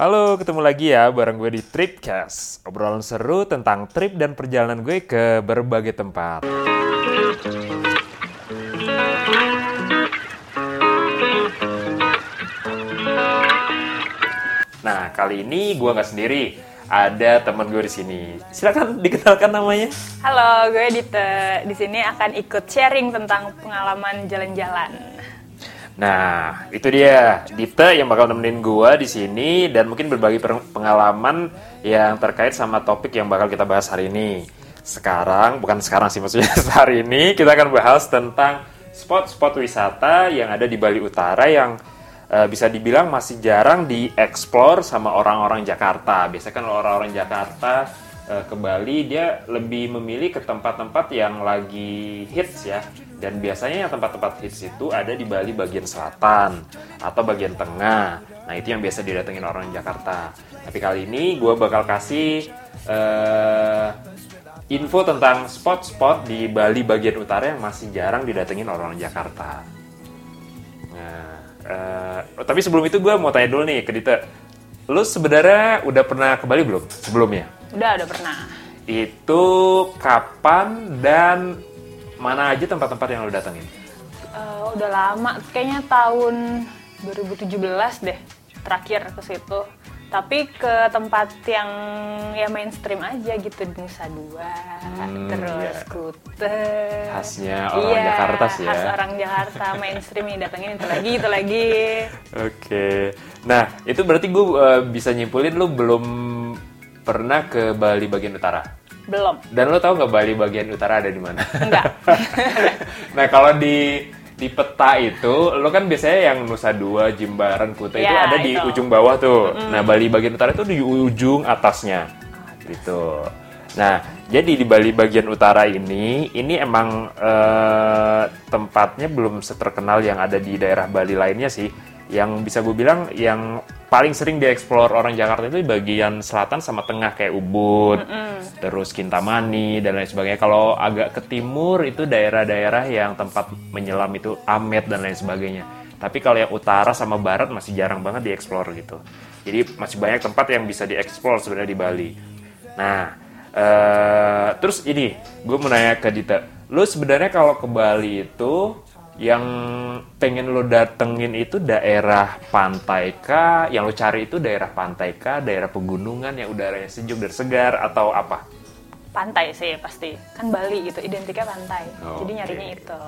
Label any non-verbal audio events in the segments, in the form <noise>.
Halo, ketemu lagi ya bareng gue di Tripcast. Obrolan seru tentang trip dan perjalanan gue ke berbagai tempat. Nah, kali ini gue nggak sendiri. Ada teman gue di sini. Silakan dikenalkan namanya. Halo, gue Dite. Di sini akan ikut sharing tentang pengalaman jalan-jalan. Nah, itu dia Dita yang bakal nemenin gua di sini dan mungkin berbagi pengalaman yang terkait sama topik yang bakal kita bahas hari ini. Sekarang, bukan sekarang sih maksudnya <laughs> hari ini kita akan bahas tentang spot-spot wisata yang ada di Bali Utara yang eh, bisa dibilang masih jarang dieksplor sama orang-orang Jakarta. Biasanya kan orang-orang Jakarta eh, ke Bali dia lebih memilih ke tempat-tempat yang lagi hits ya dan biasanya yang tempat-tempat hits itu ada di Bali bagian selatan atau bagian tengah nah itu yang biasa didatengin orang Jakarta tapi kali ini gue bakal kasih eh, info tentang spot-spot di Bali bagian utara yang masih jarang didatengin orang Jakarta Nah, eh, tapi sebelum itu gue mau tanya dulu nih ke Dita. Lu sebenarnya udah pernah ke Bali belum sebelumnya? Udah, udah pernah. Itu kapan dan mana aja tempat-tempat yang lu datengin? Eh, udah lama, kayaknya tahun 2017 deh terakhir ke situ. Tapi ke tempat yang ya mainstream aja gitu di Nusa Dua, Hmm, terus iya. Kute. Khasnya orang Iya, Jakarta sih ya. khas orang Jakarta <laughs> mainstream nih datengin itu lagi itu lagi. Oke. Nah, itu berarti gue bisa nyimpulin lu belum pernah ke Bali bagian utara. Belum. Dan lu tahu nggak Bali bagian utara ada di mana? Enggak. <laughs> nah, kalau di di peta itu, lo kan biasanya yang Nusa Dua, Jimbaran, Kuta itu Ya, ada di itu. ujung bawah tuh. Nah, Bali bagian utara itu di ujung atasnya. Gitu. Nah, jadi di Bali bagian utara ini, ini emang eh, tempatnya belum seterkenal yang ada di daerah Bali lainnya sih. Yang bisa gue bilang yang paling sering dieksplor orang Jakarta itu di bagian selatan sama tengah kayak Ubud, terus Kintamani dan lain sebagainya. Kalau agak ke timur itu daerah-daerah yang tempat menyelam itu Amet dan lain sebagainya. Tapi kalau yang utara sama barat masih jarang banget dieksplor gitu. Jadi masih banyak tempat yang bisa dieksplor sebenarnya di Bali. Nah, eh, terus ini gue mau nanya ke Dita, lu sebenarnya kalau ke Bali itu yang pengen lo datengin itu daerah pantai kah? Yang lo cari itu daerah pantai kah? Daerah pegunungan yang udaranya sejuk dan segar atau apa? Pantai sih pasti. Kan Bali gitu, identiknya pantai. Oh, Jadi nyarinya itu.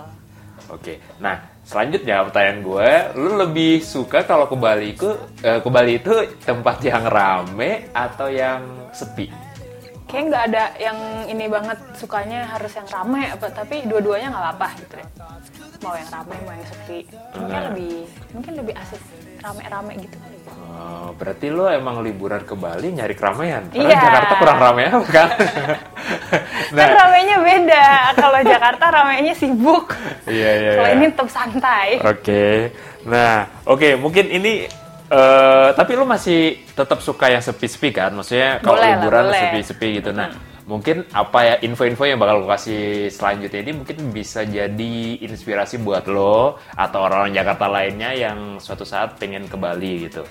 Oke, nah selanjutnya pertanyaan gue, lu lebih suka kalau ke Bali itu eh, ke Bali itu tempat yang rame atau yang sepi? Kayak nggak ada yang ini banget sukanya harus yang rame apa tapi dua-duanya nggak apa-apa gitu deh. Mau yang rame mau yang sepi. Mungkin Nah. lebih mungkin lebih asik rame-rame gitu kali. Oh, berarti lo emang liburan ke Bali nyari keramaian? Karena Iya. Jakarta kurang ramai apa kan? Kan ramenya beda. Kalau Jakarta ramenya sibuk. Iya iya. Kalau iya. ini tetap santai. Oke. Nah, oke, mungkin ini eh tapi lu masih tetap suka yang sepi-sepi kan? Maksudnya kalau liburan sepi-sepi gitu. Nah, mungkin apa ya info-info yang bakal gue kasih selanjutnya ini mungkin bisa jadi inspirasi buat lo atau orang-orang Jakarta lainnya yang suatu saat pengen ke Bali gitu.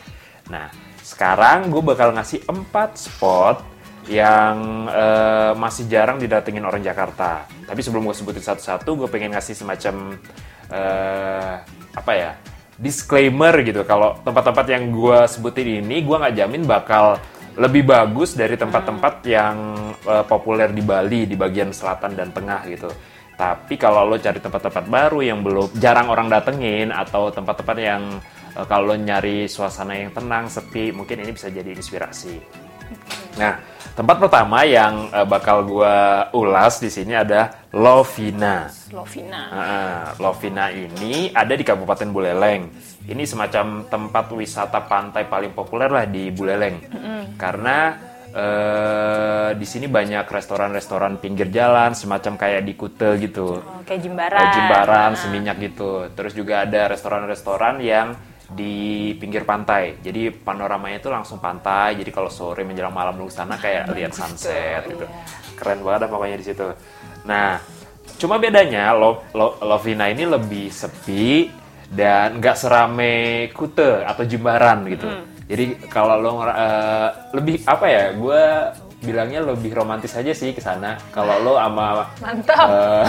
Nah, sekarang gue bakal ngasih 4 spot yang eh, masih jarang didatengin orang Jakarta. Tapi sebelum gue sebutin satu-satu, gue pengen ngasih semacam eh, apa ya disclaimer gitu. Kalau tempat-tempat yang gue sebutin ini, gue nggak jamin bakal lebih bagus dari tempat-tempat yang eh, populer di Bali di bagian selatan dan tengah gitu. Tapi kalau lo cari tempat-tempat baru yang belum jarang orang datengin atau tempat-tempat yang eh, kalau lo nyari suasana yang tenang, sepi, mungkin ini bisa jadi inspirasi. Nah, tempat pertama yang eh, bakal gua ulas di sini ada Lovina. Lovina. Nah, Lovina ini ada di Kabupaten Buleleng. Ini semacam tempat wisata pantai paling populer lah di Buleleng. Karena eh, di sini banyak restoran-restoran pinggir jalan, semacam kayak di Kute gitu. Oh, kayak Jimbaran. Eh, Jimbaran, Nah. seminyak gitu. Terus juga ada restoran-restoran yang di pinggir pantai. Jadi panoramanya itu langsung pantai. Jadi kalau sore menjelang malam lu sana kayak <laughs> lihat sunset gitu. iya. Keren banget pokoknya di situ. Nah, cuma bedanya Lo, Lo- Lovina ini lebih sepi dan nggak serame Kute atau Jimbaran gitu. Jadi kalau lo uh, lebih apa ya? Gue bilangnya lebih romantis aja sih ke sana. Kalau lo sama Mantap. uh,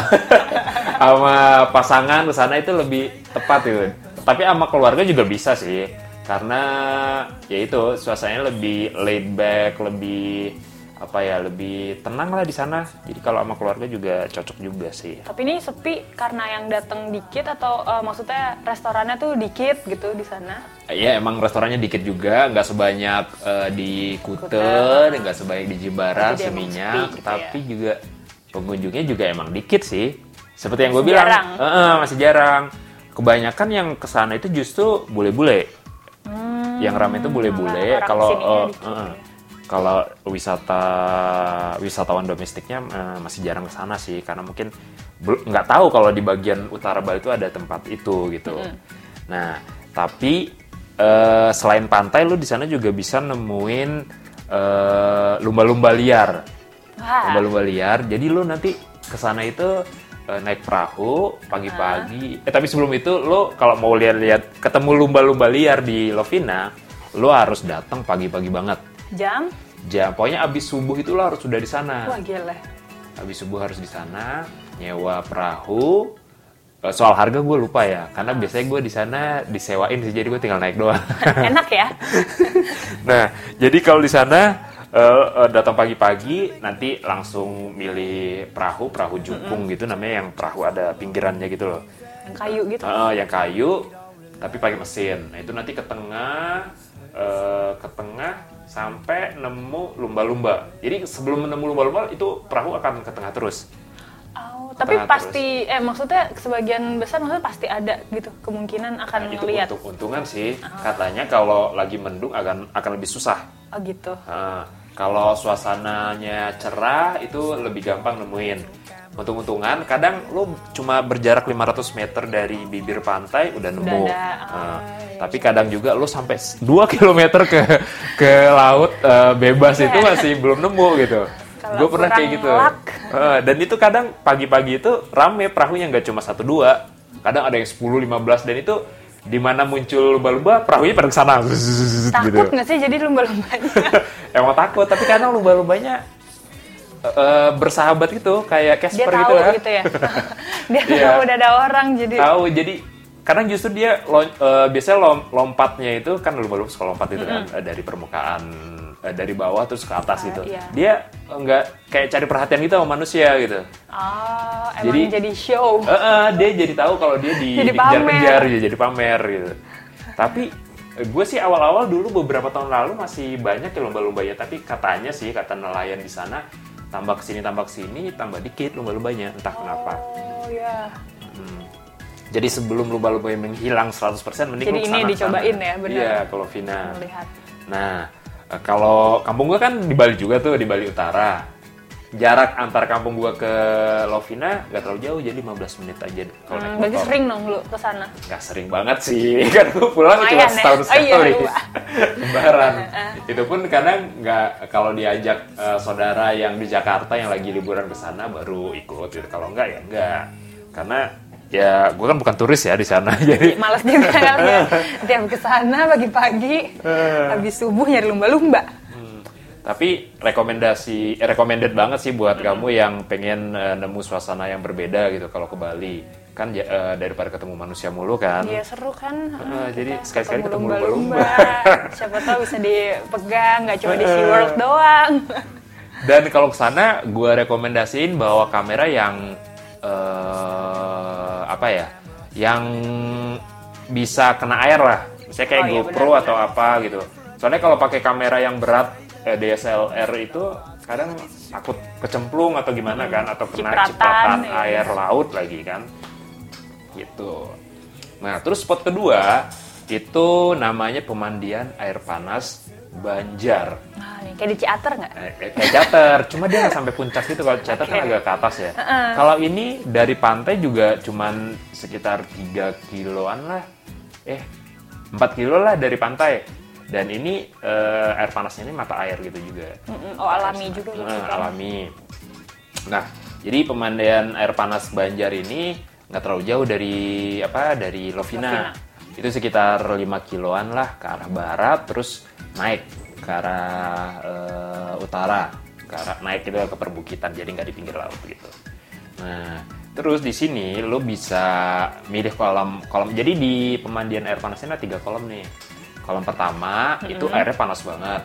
<laughs> sama pasangan ke sana itu lebih tepat gitu. Tapi sama keluarga juga bisa sih. Karena ya itu suasananya lebih laid back, lebih apa ya lebih tenang lah di sana. Jadi kalau sama keluarga juga cocok juga sih. Tapi ini sepi karena yang datang dikit atau uh, maksudnya restorannya tuh dikit gitu di sana? Iya emang restorannya dikit juga, nggak sebanyak uh, di Kute, Kute. nggak sebanyak di emang Seminyak, gitu tapi ya. juga pengunjungnya juga emang dikit sih. Seperti yang gue bilang, jarang. "Eh, eh, masih jarang. Kebanyakan yang ke sana itu justru bule-bule. yang ramai itu bule-bule. Kalau eh, ya. kalau wisata wisatawan domestiknya eh, masih jarang ke sana sih, karena mungkin nggak tahu kalau di bagian utara Bali itu ada tempat itu gitu. Nah, tapi eh, selain pantai, lu di sana juga bisa nemuin lumba-lumba liar. Wah, Lumba-lumba liar. Jadi lu nanti ke sana itu eh, naik perahu pagi-pagi. Eh tapi sebelum itu lu kalau mau lihat-lihat ketemu lumba-lumba liar di Lovina, lu harus datang pagi-pagi banget. jam? Jam pokoknya abis subuh itu lo harus sudah di sana. Wah gila. Habis subuh harus di sana, nyewa perahu. Eh, Soal harga gue lupa ya, karena biasanya gue di sana disewain sih, jadi gue tinggal naik doang. <laughs> Enak ya? <laughs> nah, jadi kalau di sana eh, eh, datang pagi-pagi, nanti langsung milih perahu, perahu jukung gitu namanya, yang perahu ada pinggirannya gitu loh. Yang kayu gitu. Heeh, yang kayu, tapi pakai mesin. Nah itu nanti ke tengah, eh, ke tengah sampai nemu lumba-lumba. Jadi sebelum menemu lumba-lumba itu perahu akan ke tengah terus. Oh, tapi pasti eh maksudnya sebagian besar maksudnya pasti ada gitu kemungkinan akan Nah, itu ngelihat. untuk untungan sih. Katanya kalau lagi mendung akan akan lebih susah. Oh gitu. Nah, kalau suasananya cerah itu lebih gampang nemuin. Untung-untungan kadang lu cuma berjarak 500 meter dari bibir pantai udah nemu. ada. Oh, tapi kadang juga lu sampai 2 <laughs> km ke ke laut eh, bebas itu masih belum nemu gitu. Gue pernah kayak gitu. Eh, dan itu kadang pagi-pagi itu rame perahunya nggak cuma satu dua. Kadang ada yang 10 15 dan itu di mana muncul lumba-lumba perahunya pada ke sana. Zzzz, Takut gitu. nggak sih jadi lumba-lumbanya? <laughs> Emang takut, tapi kadang lumba-lumbanya eh, bersahabat gitu, kayak dia Casper tahu gitu lah. gitu ya. <laughs> dia Iya. tahu udah ada orang jadi. Tahu, jadi kadang justru dia lon- eh, biasanya lom- lompatnya itu kan lumba-lumba suka lompat itu kan eh, dari permukaan eh, dari bawah terus ke atas gitu. iya. Dia nggak kayak cari perhatian gitu sama manusia gitu. Oh, emang Jadi- jadi, show. Eh, eh, dia jadi tahu kalau dia di <laughs> Jadi dikejar-kejar, dia jadi pamer gitu. Tapi gue sih awal-awal dulu beberapa tahun lalu masih banyak ya lomba-lombanya, tapi katanya sih kata nelayan di sana tambah ke sini tambah ke sini tambah dikit lomba-lombanya entah kenapa. Oh ya. Hmm. Jadi sebelum lumba-lumbanya menghilang 100% mending Jadi lu ini dicobain ya, benar. Iya, kalau Vina. Melihat. Nah, eh, kalau kampung gua kan di Bali juga tuh, di Bali Utara. Jarak antar kampung gua ke Lovina nggak terlalu jauh, jadi 15 menit aja kalau naik Hmm, berarti motor. sering dong lu ke sana. Nggak sering banget sih, <laughs> kan gua pulang cuma ya. setahun Oh iya, sekali. lupa. <laughs> Lebaran. <laughs> Itu pun kadang nggak, kalau diajak eh, saudara yang di Jakarta yang lagi liburan ke sana baru ikut gitu. Kalau nggak ya nggak. Karena ya gua kan bukan turis ya di sana, jadi Males juga kan ya. Tiap ke sana pagi-pagi Eh. habis subuh nyari lumba-lumba. Tapi rekomendasi, eh, recommended banget sih buat kamu yang pengen eh, nemu suasana yang berbeda gitu kalau ke Bali. Kan ya, eh, daripada ketemu manusia mulu kan. Iya seru kan. Kita jadi sekali-sekali ketemu lumba-lumba. <laughs> Siapa tahu bisa dipegang, nggak cuma di SeaWorld doang. Dan kalau ke sana gue rekomendasiin bawa kamera yang eh, apa ya? Yang bisa kena air lah. Misalnya kayak Oh, iya, GoPro benar, atau apa gitu. Soalnya kalau pakai kamera yang berat eh, DSLR itu kadang takut kecemplung atau gimana kan atau kena Cipratan, cipratan iya. air laut lagi kan. Gitu. Nah, terus spot kedua itu namanya pemandian air panas Banjar. Nih kayak di Ciater nggak? Eh, kayak- cater, cuma dia nggak sampai puncak gitu kalau cater kan Oke. agak ke atas ya. Kalau ini dari pantai juga cuman sekitar 3 kiloan lah. Eh, 4 kilo lah dari pantai. Dan ini eh, air panasnya ini mata air gitu juga. Oh alami juga Eh, maksudnya. alami. Nah, jadi pemandian air panas Banjar ini nggak terlalu jauh dari apa dari Lovina. Lovina. Itu sekitar 5 kiloan lah ke arah barat terus naik ke arah eh, utara ke arah naik itu ke perbukitan jadi nggak di pinggir laut gitu. Nah terus di sini lo bisa milih kolam kolam jadi di pemandian air panasnya ada tiga kolam nih. Kolam pertama itu airnya panas banget.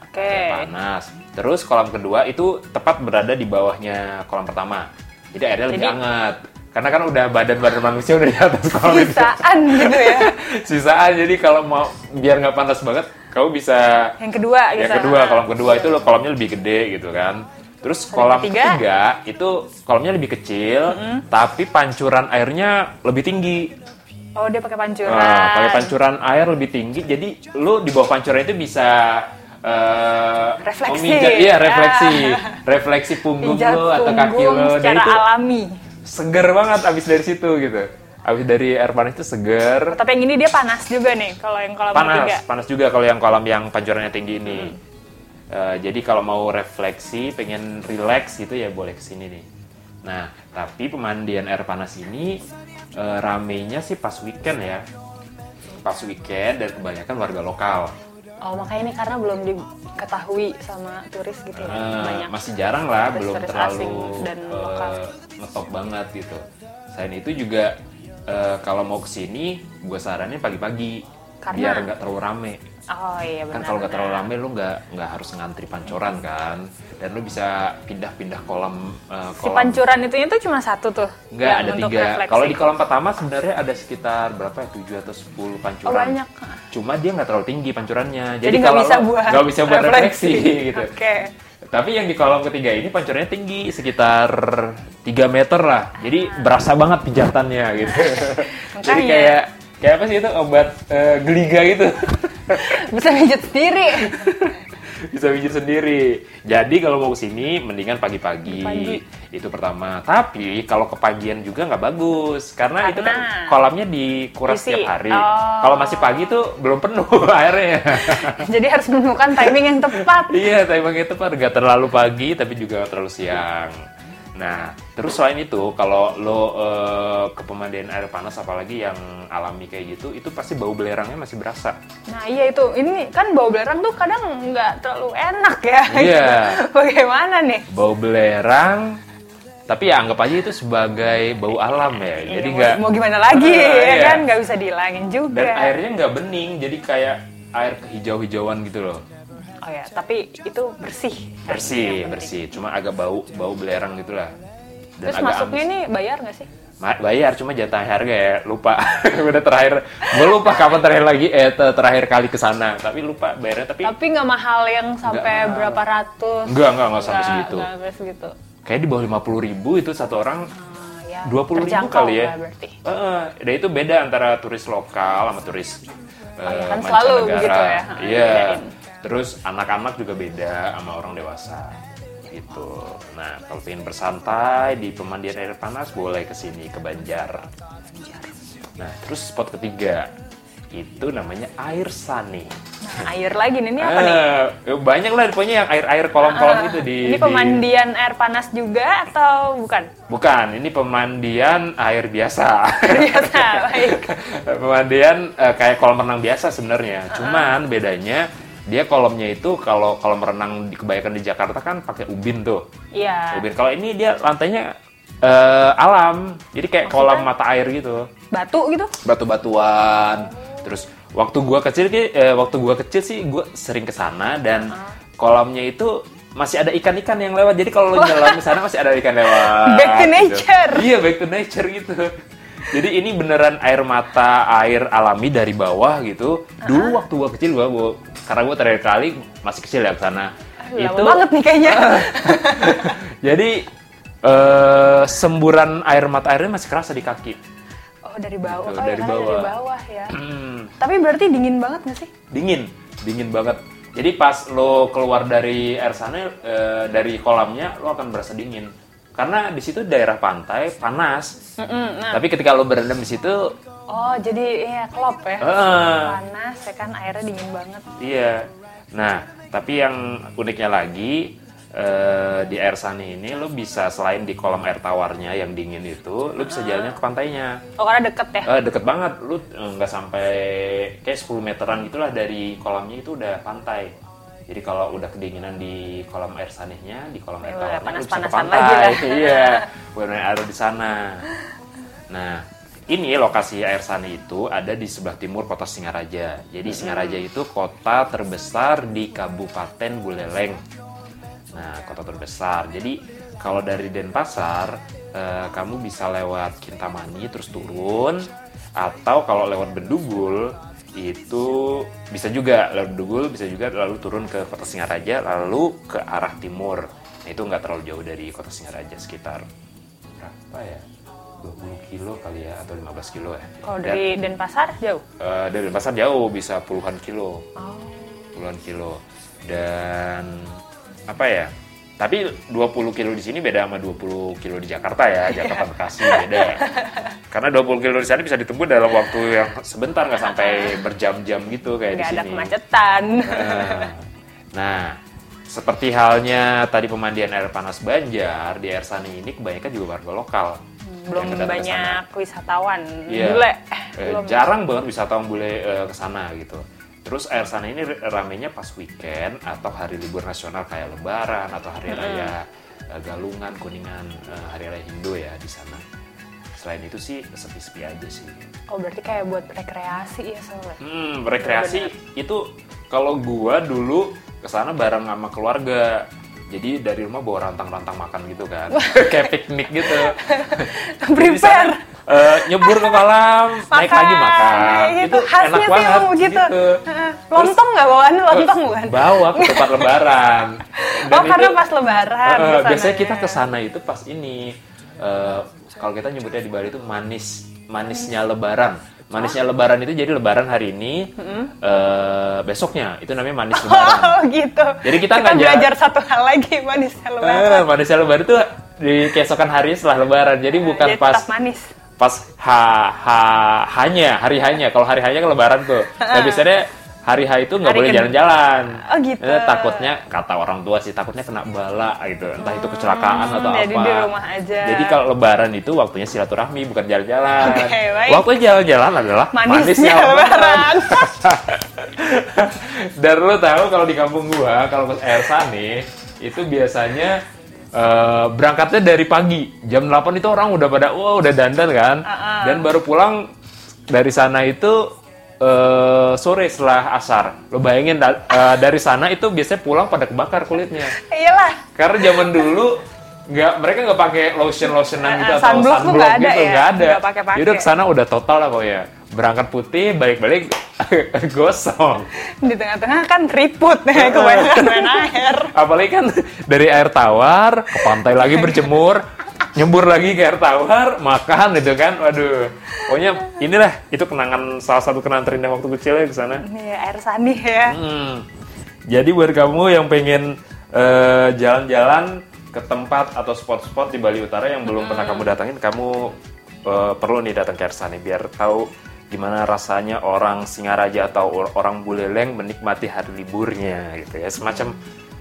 Oke. air panas. Terus kolam kedua itu tepat berada di bawahnya kolam pertama. Jadi airnya lebih Jadi- hangat karena kan udah badan-badan manusia udah di atas kolam itu Sisaan gitu ya. <laughs> sisaan jadi kalau mau biar nggak panas banget kamu bisa Yang kedua gitu. yang kedua kolam kedua itu lo kolamnya lebih gede gitu kan terus Kolam ketiga? ketiga, itu kolamnya lebih kecil tapi pancuran airnya lebih tinggi Oh, dia pakai pancuran. Nah, pakai pancuran air lebih tinggi jadi lu di bawah pancuran itu bisa eh, Refleksi. memijat- iya refleksi Ah. refleksi punggung Pijat lu atau kaki lu dan secara itu alami. Seger banget abis dari situ gitu abis dari air panas itu seger Tapi yang ini dia panas juga nih kalau yang kolam panas ketiga. panas juga kalau yang kolam yang pancurannya tinggi ini Eh, jadi kalau mau refleksi pengen relax gitu ya boleh ke sini nih nah tapi pemandian air panas ini eh, ramenya sih pas weekend ya pas weekend dan kebanyakan warga lokal Oh, makanya ini karena belum diketahui sama turis gitu ya. Eh, Banyak. masih jarang lah turis-turis belum asing terlalu dan eh, lokal. Ngetop banget gitu selain itu juga eh, kalau mau ke sini gue saranin pagi-pagi Karena- biar nggak terlalu rame Oh iya benar. kan kalau nggak terlalu rame lu nggak nggak harus ngantri pancoran kan dan lu bisa pindah-pindah kolam Si kolam pancuran itu itu cuma satu tuh. nggak ada tiga refleksi. kalau di kolam pertama sebenarnya ada sekitar berapa ya tujuh atau 10 pancuran Oh, banyak. cuma dia nggak terlalu tinggi pancurannya Jadi nggak kalau bisa buat nggak bisa buat refleksi, gitu Oke. Tapi yang di kolam ketiga ini pancurannya tinggi sekitar 3 meter lah. Jadi berasa banget pijatannya gitu. <laughs> Jadi kayak kayak apa sih itu obat eh, geliga gitu. <laughs> Bisa pijat sendiri. <laughs> bisa mijit sendiri. Jadi kalau mau ke sini mendingan pagi-pagi. Pagi. Itu pertama. Tapi kalau kepagian juga nggak bagus karena, itu kan Karena? kolamnya dikuras Isi. setiap hari. Oh. Kalau masih pagi tuh belum penuh <laughs> airnya. <laughs> Jadi harus menemukan timing yang tepat. iya, timingnya tepat. Nggak terlalu pagi tapi juga nggak terlalu siang. Nah, terus selain itu, kalau lo eh, ke pemandian air panas, apalagi yang alami kayak gitu, itu pasti bau belerangnya masih berasa. Nah iya itu, ini kan bau belerang tuh kadang nggak terlalu enak ya. Iya. <laughs> Bagaimana nih? bau belerang tapi ya anggap aja itu sebagai bau alam ya jadi Iya, nggak mau, mau gimana lagi Ah, ya iya. kan nggak bisa dihilangin juga. dan airnya nggak bening jadi kayak air kehijau-hijauan gitu loh Oh ya, tapi itu bersih. bersih penting. bersih cuma agak bau bau belerang gitulah dan Terus agak masuknya ini bayar nggak sih? Bayar cuma jatah harga ya lupa <laughs> udah terakhir gue lupa kapan terakhir lagi eh ter- terakhir kali ke sana tapi lupa bayarnya tapi Tapi nggak mahal yang sampai mahal. berapa ratus? enggak enggak enggak sampai segitu Nggak sampai segitu. kayak di bawah lima ribu itu satu orang Ah, ya, 20.000 terjangkau kali ya. berarti. Heeh, dan itu beda antara turis lokal sama turis Oh, iya, eh, kan selalu begitu ya. Iya. Bedain. Terus anak-anak juga beda sama orang dewasa. Gitu. Nah, kalau pengen bersantai di pemandian air panas boleh ke sini ke Banjar. Nah, terus spot ketiga itu namanya air sani. Nah, air lagi nih, ini apa nih? Eh, banyak lah pokoknya yang air-air kolam-kolam Ah, itu di ini di- pemandian air panas juga atau bukan? Bukan, ini pemandian air biasa. Biasa, baik. <laughs> pemandian eh, kayak kolam renang biasa sebenarnya. Cuman bedanya dia kolamnya itu kalau kolam renang di kebanyakan di Jakarta kan pakai ubin tuh. Iya. Ubin. Kalau ini dia lantainya eh, alam. Jadi kayak kolam mata air gitu. Batu gitu? Batu-batuan. Terus waktu gua kecil eh, waktu gua kecil sih gua sering ke sana dan kolamnya itu masih ada ikan-ikan yang lewat. Jadi kalau lo nyelam ke sana masih ada ikan lewat. Back to gitu. nature. Iya, back to nature gitu. Jadi ini beneran air mata, air alami dari bawah gitu. Dulu waktu gua kecil gua, gua karena gua terakhir kali masih kecil ya ke sana. Lama banget nih kayaknya. <laughs> Jadi eh, semburan air mata airnya masih kerasa di kaki. Oh dari bawah. Gitu, oh, dari ya, bawah. dari bawah ya. Hmm, Tapi berarti dingin banget nggak sih? dingin, dingin banget. Jadi pas lo keluar dari air sana, eh, dari kolamnya, lo akan berasa dingin. Karena di situ daerah pantai panas. Mm-mm, nah. Tapi ketika lo berendam di situ, Oh jadi ya klop ya. eh, Panas ya kan airnya dingin banget. Iya. Nah, tapi yang uniknya lagi eh, di air sani ini lo bisa selain di kolam air tawarnya yang dingin itu, lo bisa jalannya ke pantainya. Oh karena deket ya? Eh, deket banget, lu eh, nggak sampai kayak 10 meteran gitulah dari kolamnya itu udah pantai. Jadi kalau udah kedinginan di kolam air sanihnya, di kolam air Ya, tawarnya lu bisa ke pantai. lagi lah. <laughs> iya, air di sana. Nah, ini lokasi air sani itu ada di sebelah timur kota Singaraja. Jadi Singaraja itu kota terbesar di Kabupaten Buleleng. Nah, kota terbesar. Jadi kalau dari Denpasar, eh, kamu bisa lewat Kintamani terus turun, atau kalau lewat Bedugul itu bisa juga lewat Bedugul bisa juga lalu turun ke kota Singaraja lalu ke arah timur. Nah, itu nggak terlalu jauh dari kota Singaraja sekitar berapa ya? 20 kilo kali ya atau 15 kilo ya. Kalau dari Denpasar jauh? eh, dari Denpasar jauh bisa puluhan kilo Oh. puluhan kilo dan apa ya tapi 20 kilo di sini beda sama 20 kilo di Jakarta ya Jakarta Bekasi beda karena 20 kilo di sana bisa ditempuh dalam waktu yang sebentar nggak sampai berjam-jam gitu kayak di Nggak ada sini kemacetan. Nah, nah seperti halnya tadi pemandian air panas Banjar di air sani ini kebanyakan juga warga lokal Belum banyak wisatawan. Iya. Bule. Eh, belum. jarang banget wisatawan bule eh, ke sana gitu. Terus air sana ini ramenya pas weekend atau hari libur nasional kayak Lebaran atau hari raya eh, Galungan, Kuningan, eh, hari raya Hindu ya di sana. Selain itu sih sepi-sepi aja sih. Oh berarti kayak buat rekreasi ya soalnya. Hmm, rekreasi itu kalau gua dulu ke sana bareng sama keluarga. Jadi dari rumah bawa rantang-rantang makan gitu kan. <laughs> Kayak piknik gitu. <laughs> Jadi eh, nyebur ke kolam, naik lagi makan. Gitu. Itu Khasnya enak sih banget begitu. gitu. Heeh. Lontong nggak bawaan lontong bukan? Bawa ke tempat lebaran. <laughs> Dan Oh karena itu, pas lebaran. ke sananya. biasanya kita ke sana itu pas ini eh, kalau kita nyebutnya di Bali itu manis manisnya lebaran. Manisnya lebaran itu jadi lebaran hari ini eh, besoknya itu namanya manis lebaran. <laughs> Oh gitu. Jadi kita nggak belajar satu hal lagi manisnya lebaran. Eh, manisnya lebaran itu di keesokan hari setelah lebaran. Jadi bukan Jadi pas manis. Pas ha ha hanya hari hanya. Kalau hari hanya kan lebaran tuh. Nah, biasanya hari H itu nggak boleh jalan-jalan. Oh, gitu. Eh, takutnya kata orang tua sih takutnya kena bala gitu. Entah itu kecelakaan atau Hmm, jadi apa. di rumah aja. Jadi kalau lebaran itu waktunya silaturahmi bukan jalan-jalan. Oke, baik. Waktunya jalan-jalan adalah Manisnya lebaran. <laughs> Dan lo tahu kalau di kampung gua kalau ke air sani itu biasanya eh, berangkatnya dari pagi. Jam 8 itu orang udah pada wah udah dandan kan? Dan baru pulang dari sana itu eh, sore setelah asar. Lo bayangin da- eh, dari sana itu biasanya pulang pada kebakar kulitnya. Iyalah. karena zaman dulu nggak mereka nggak pakai lotion lotionan gitu Eh, atau sunblock tuh nggak ada gitu ya? nggak ada Nggak pakai-pakai. jadi ke sana udah total lah pokoknya berangkat putih balik-balik <laughs> gosong Di tengah-tengah kan ribut ya kebanyakan main air. <laughs> apalagi kan dari air tawar ke pantai lagi berjemur nyembur lagi ke air tawar makan gitu kan waduh pokoknya inilah itu kenangan salah satu kenangan terindah waktu kecil ya ke sana Ini air sani ya. Hmm. Jadi buat kamu yang pengen eh, jalan-jalan ke tempat atau spot-spot di Bali Utara yang belum pernah kamu datangin, kamu eh, perlu nih datang ke Ersani biar tahu gimana rasanya orang Singaraja atau or- orang Buleleng menikmati hari liburnya gitu ya. Semacam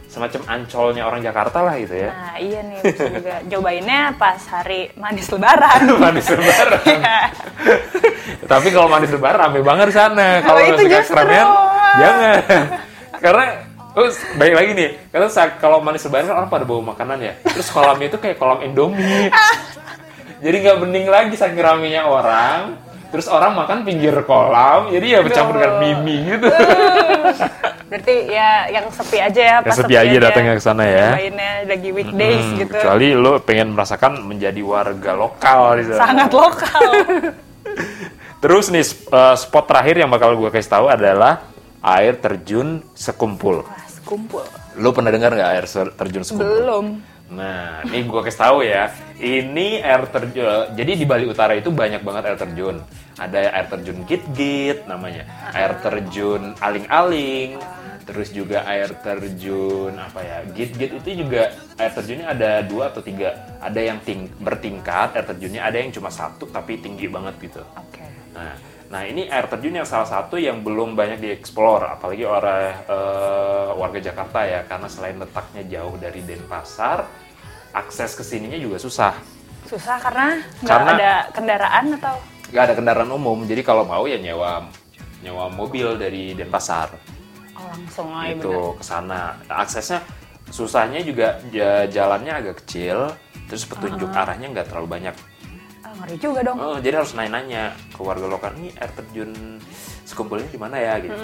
semacam ancolnya orang Jakarta lah gitu ya. Nah iya nih bisa juga cobainnya pas hari manis lebaran. <laughs> manis lebaran. <laughs> Iya. Tapi kalau manis lebaran rame banget di sana. Kalau Oh, itu suka justru. keramaian, jangan. Karena terus baik lagi nih, karena saat kalau manis lebaran kan orang pada bawa makanan ya. Terus kolamnya itu kayak kolam Indomie. jadi nggak bening lagi saking ramenya orang. Terus orang makan pinggir kolam, jadi ya bercampur dengan mimi gitu. <laughs> Berarti ya yang sepi aja ya pas sepi aja datangnya ke sana ya. Cobainnya lagi weekdays Hmm, gitu. Kecuali lo pengen merasakan menjadi warga lokal sana. Sangat lokal. <laughs> Terus nih eh, spot terakhir yang bakal gue kasih tahu adalah air terjun sekumpul. Pas kumpul. Lo pernah dengar nggak air terjun sekumpul? Belum. Nah, ini gue kasih tahu ya. Ini air terjun. Jadi di Bali Utara itu banyak banget air terjun. Ada air terjun Git-Git namanya. Air terjun Aling-Aling. Terus juga air terjun apa ya? Git-Git itu juga air terjunnya ada dua atau tiga. Ada yang ting bertingkat air terjunnya, ada yang cuma satu tapi tinggi banget gitu. Oke. Nah, Nah ini air terjun yang salah satu yang belum banyak dieksplor, apalagi oleh eh, warga Jakarta ya, karena selain letaknya jauh dari Denpasar, akses ke sininya juga susah. Susah karena nggak ada kendaraan atau Gak ada kendaraan umum, jadi kalau mau ya nyewa nyewa mobil dari Denpasar oh, langsung aja bener. itu ke sana. Nah, aksesnya susahnya juga ja- jalannya agak kecil, terus petunjuk arahnya nggak terlalu banyak. Ah, ngeri juga dong. Oh, jadi harus nanya-nanya ke warga lokal ini air terjun sekumpulnya di mana ya gitu.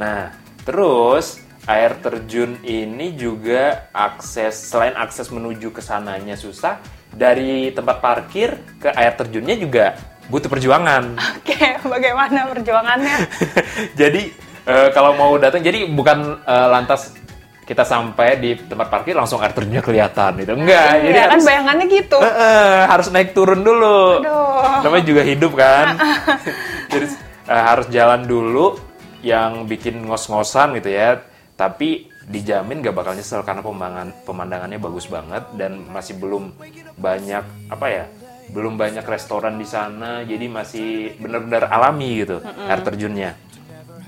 Nah, terus air terjun ini juga akses selain akses menuju ke sananya susah, dari tempat parkir ke air terjunnya juga butuh perjuangan. Oke, <laughs> bagaimana perjuangannya? <laughs> jadi eh, kalau mau datang jadi bukan eh, lantas kita sampai di tempat parkir langsung air terjunnya kelihatan gitu. Enggak, jadi ya kan harus bayangannya gitu. Eh, eh, harus naik turun dulu. Aduh. Namanya juga hidup kan. <laughs> Jadi eh, harus jalan dulu yang bikin ngos-ngosan gitu ya. Tapi dijamin gak bakal nyesel karena pemandangan pemandangannya bagus banget dan masih belum banyak apa ya? Belum banyak restoran di sana. Jadi masih benar-benar alami gitu air terjunnya.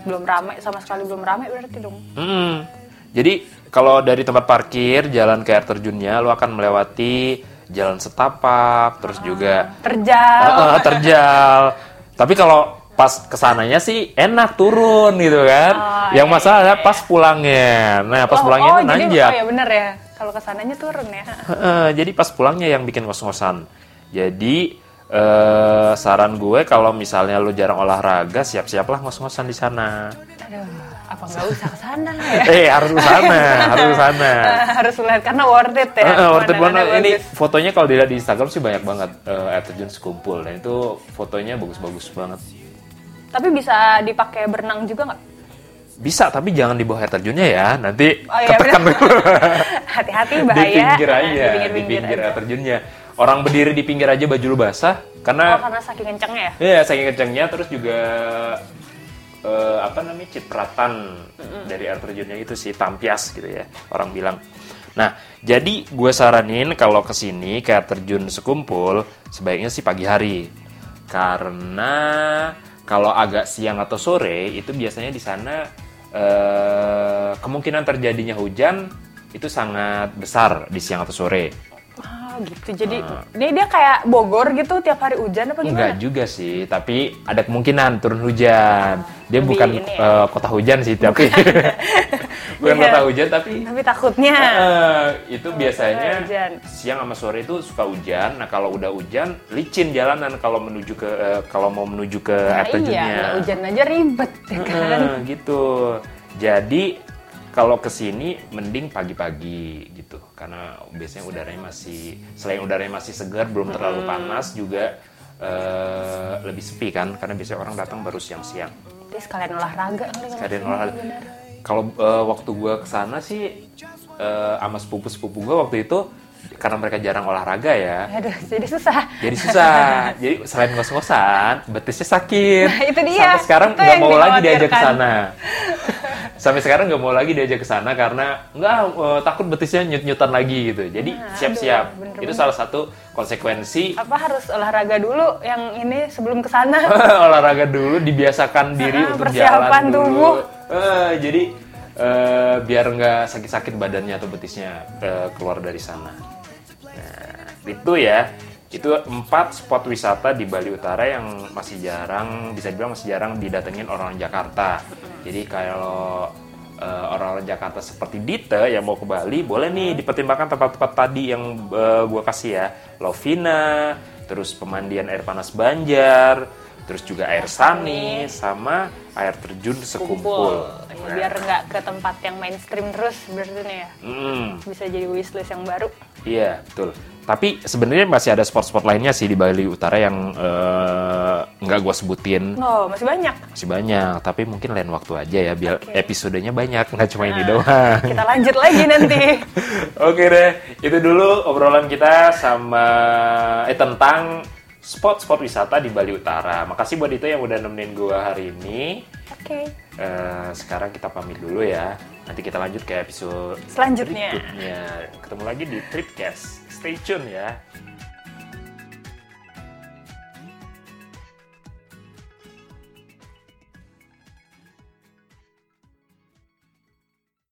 Belum ramai sama sekali belum ramai berarti dong. Hmm. Jadi kalau dari tempat parkir jalan ke air terjunnya lo akan melewati jalan setapak terus juga Terjal. Heeh, terjal. Tapi kalau pas ke sananya sih enak turun gitu kan. Oh, Yang iya, masalah iya, pas pulangnya. Nah pas oh, pulangnya oh, itu jadi, nanjak. Oh ya bener ya. Kalau ke sananya turun ya. Heeh, jadi pas pulangnya yang bikin ngos-ngosan. Jadi eh, saran gue kalau misalnya lu jarang olahraga siap-siaplah ngos-ngosan di sana. Aduh, apa nggak usah ke sana ya? <laughs> Eh harus ke sana, harus ke sana. <laughs> Harus lihat karena worth it ya. Heeh, worth it banget. Ini fotonya kalau dilihat di Instagram sih banyak banget eh, air terjun sekumpul. Dan itu fotonya bagus-bagus banget. Tapi bisa dipakai berenang juga nggak? Bisa, tapi jangan di bawah air terjunnya ya. Nanti Oh, iya, ketekan. <laughs> Hati-hati di bahaya. pinggir aja, Di di pinggir-pinggir pinggir aja. air terjunnya. Orang berdiri di pinggir aja baju lu basah Oh, karena karena saking kencengnya ya? ya saking kencengnya terus juga eh, apa namanya cipratan dari air terjunnya itu sih tampias gitu ya orang bilang. Nah, jadi gue saranin kalau ke sini ke air terjun sekumpul sebaiknya sih pagi hari. Karena kalau agak siang atau sore itu biasanya di sana eh, kemungkinan terjadinya hujan itu sangat besar di siang atau sore. Ah gitu. Jadi dia dia kayak Bogor gitu tiap hari hujan apa gimana? Enggak juga sih, tapi ada kemungkinan turun hujan. Dia lebih bukan ini ya. eh, kota hujan sih, tapi bukan <laughs> Iya. kota hujan, tapi Tapi takutnya eh, itu biasanya hujan. siang sama sore itu suka hujan. Nah kalau udah hujan, licin jalanan kalau menuju ke eh, kalau mau menuju ke Nah, air terjunnya. iya, hujan aja ribet ya kan. Gitu. Jadi kalau ke sini mending pagi-pagi gitu karena biasanya udaranya masih selain udaranya masih segar belum terlalu panas juga eh, lebih sepi kan karena biasanya orang datang baru siang-siang. Jadi sekalian olahraga kali Sekalian olahraga. Kalau eh, waktu gua ke sana sih eh, sama sepupu-sepupu gua waktu itu karena mereka jarang olahraga ya. Aduh, jadi susah. Jadi susah. <laughs> Jadi selain ngos-ngosan, betisnya sakit. Nah, itu dia. Sampai sekarang nggak mau lagi diajak ke sana. Sampai sekarang nggak mau lagi diajak ke sana karena nggak eh, takut betisnya nyut-nyutan lagi gitu. Jadi Nah, siap-siap. aduh, bener-bener. Itu salah satu konsekuensi Apa harus olahraga dulu yang ini sebelum ke sana? <laughs> olahraga dulu, dibiasakan diri Ah, untuk persiapan jalan dulu. tubuh. Eh, jadi eh, biar nggak sakit-sakit badannya atau betisnya eh, keluar dari sana. Nah, itu ya. Itu empat spot wisata di Bali Utara yang masih jarang, bisa dibilang masih jarang didatengin orang Jakarta. Jadi kalau eh, orang-orang Jakarta seperti Dite yang mau ke Bali, boleh nih dipertimbangkan tempat-tempat tadi yang eh, gua kasih ya. Lovina, terus pemandian air panas Banjar, terus juga air sani, sama air terjun sekumpul. Ya, biar nggak ke tempat yang mainstream terus berarti nih ya. Hmm. Bisa jadi wishlist yang baru. Iya, betul. Tapi sebenarnya masih ada spot-spot lainnya sih di Bali Utara yang eh, nggak gua sebutin. Oh, masih banyak. Masih banyak, tapi mungkin lain waktu aja ya, biar Oke. episodenya banyak, nggak cuma ini doang. Kita lanjut lagi <laughs> nanti. Oke deh, itu dulu obrolan kita sama eh tentang spot-spot wisata di Bali Utara. Makasih buat itu yang udah nemenin gua hari ini. Oke. Eh, sekarang kita pamit dulu ya. Nanti kita lanjut ke episode Selanjutnya. berikutnya. Ketemu lagi di Tripcast. Stay tune ya.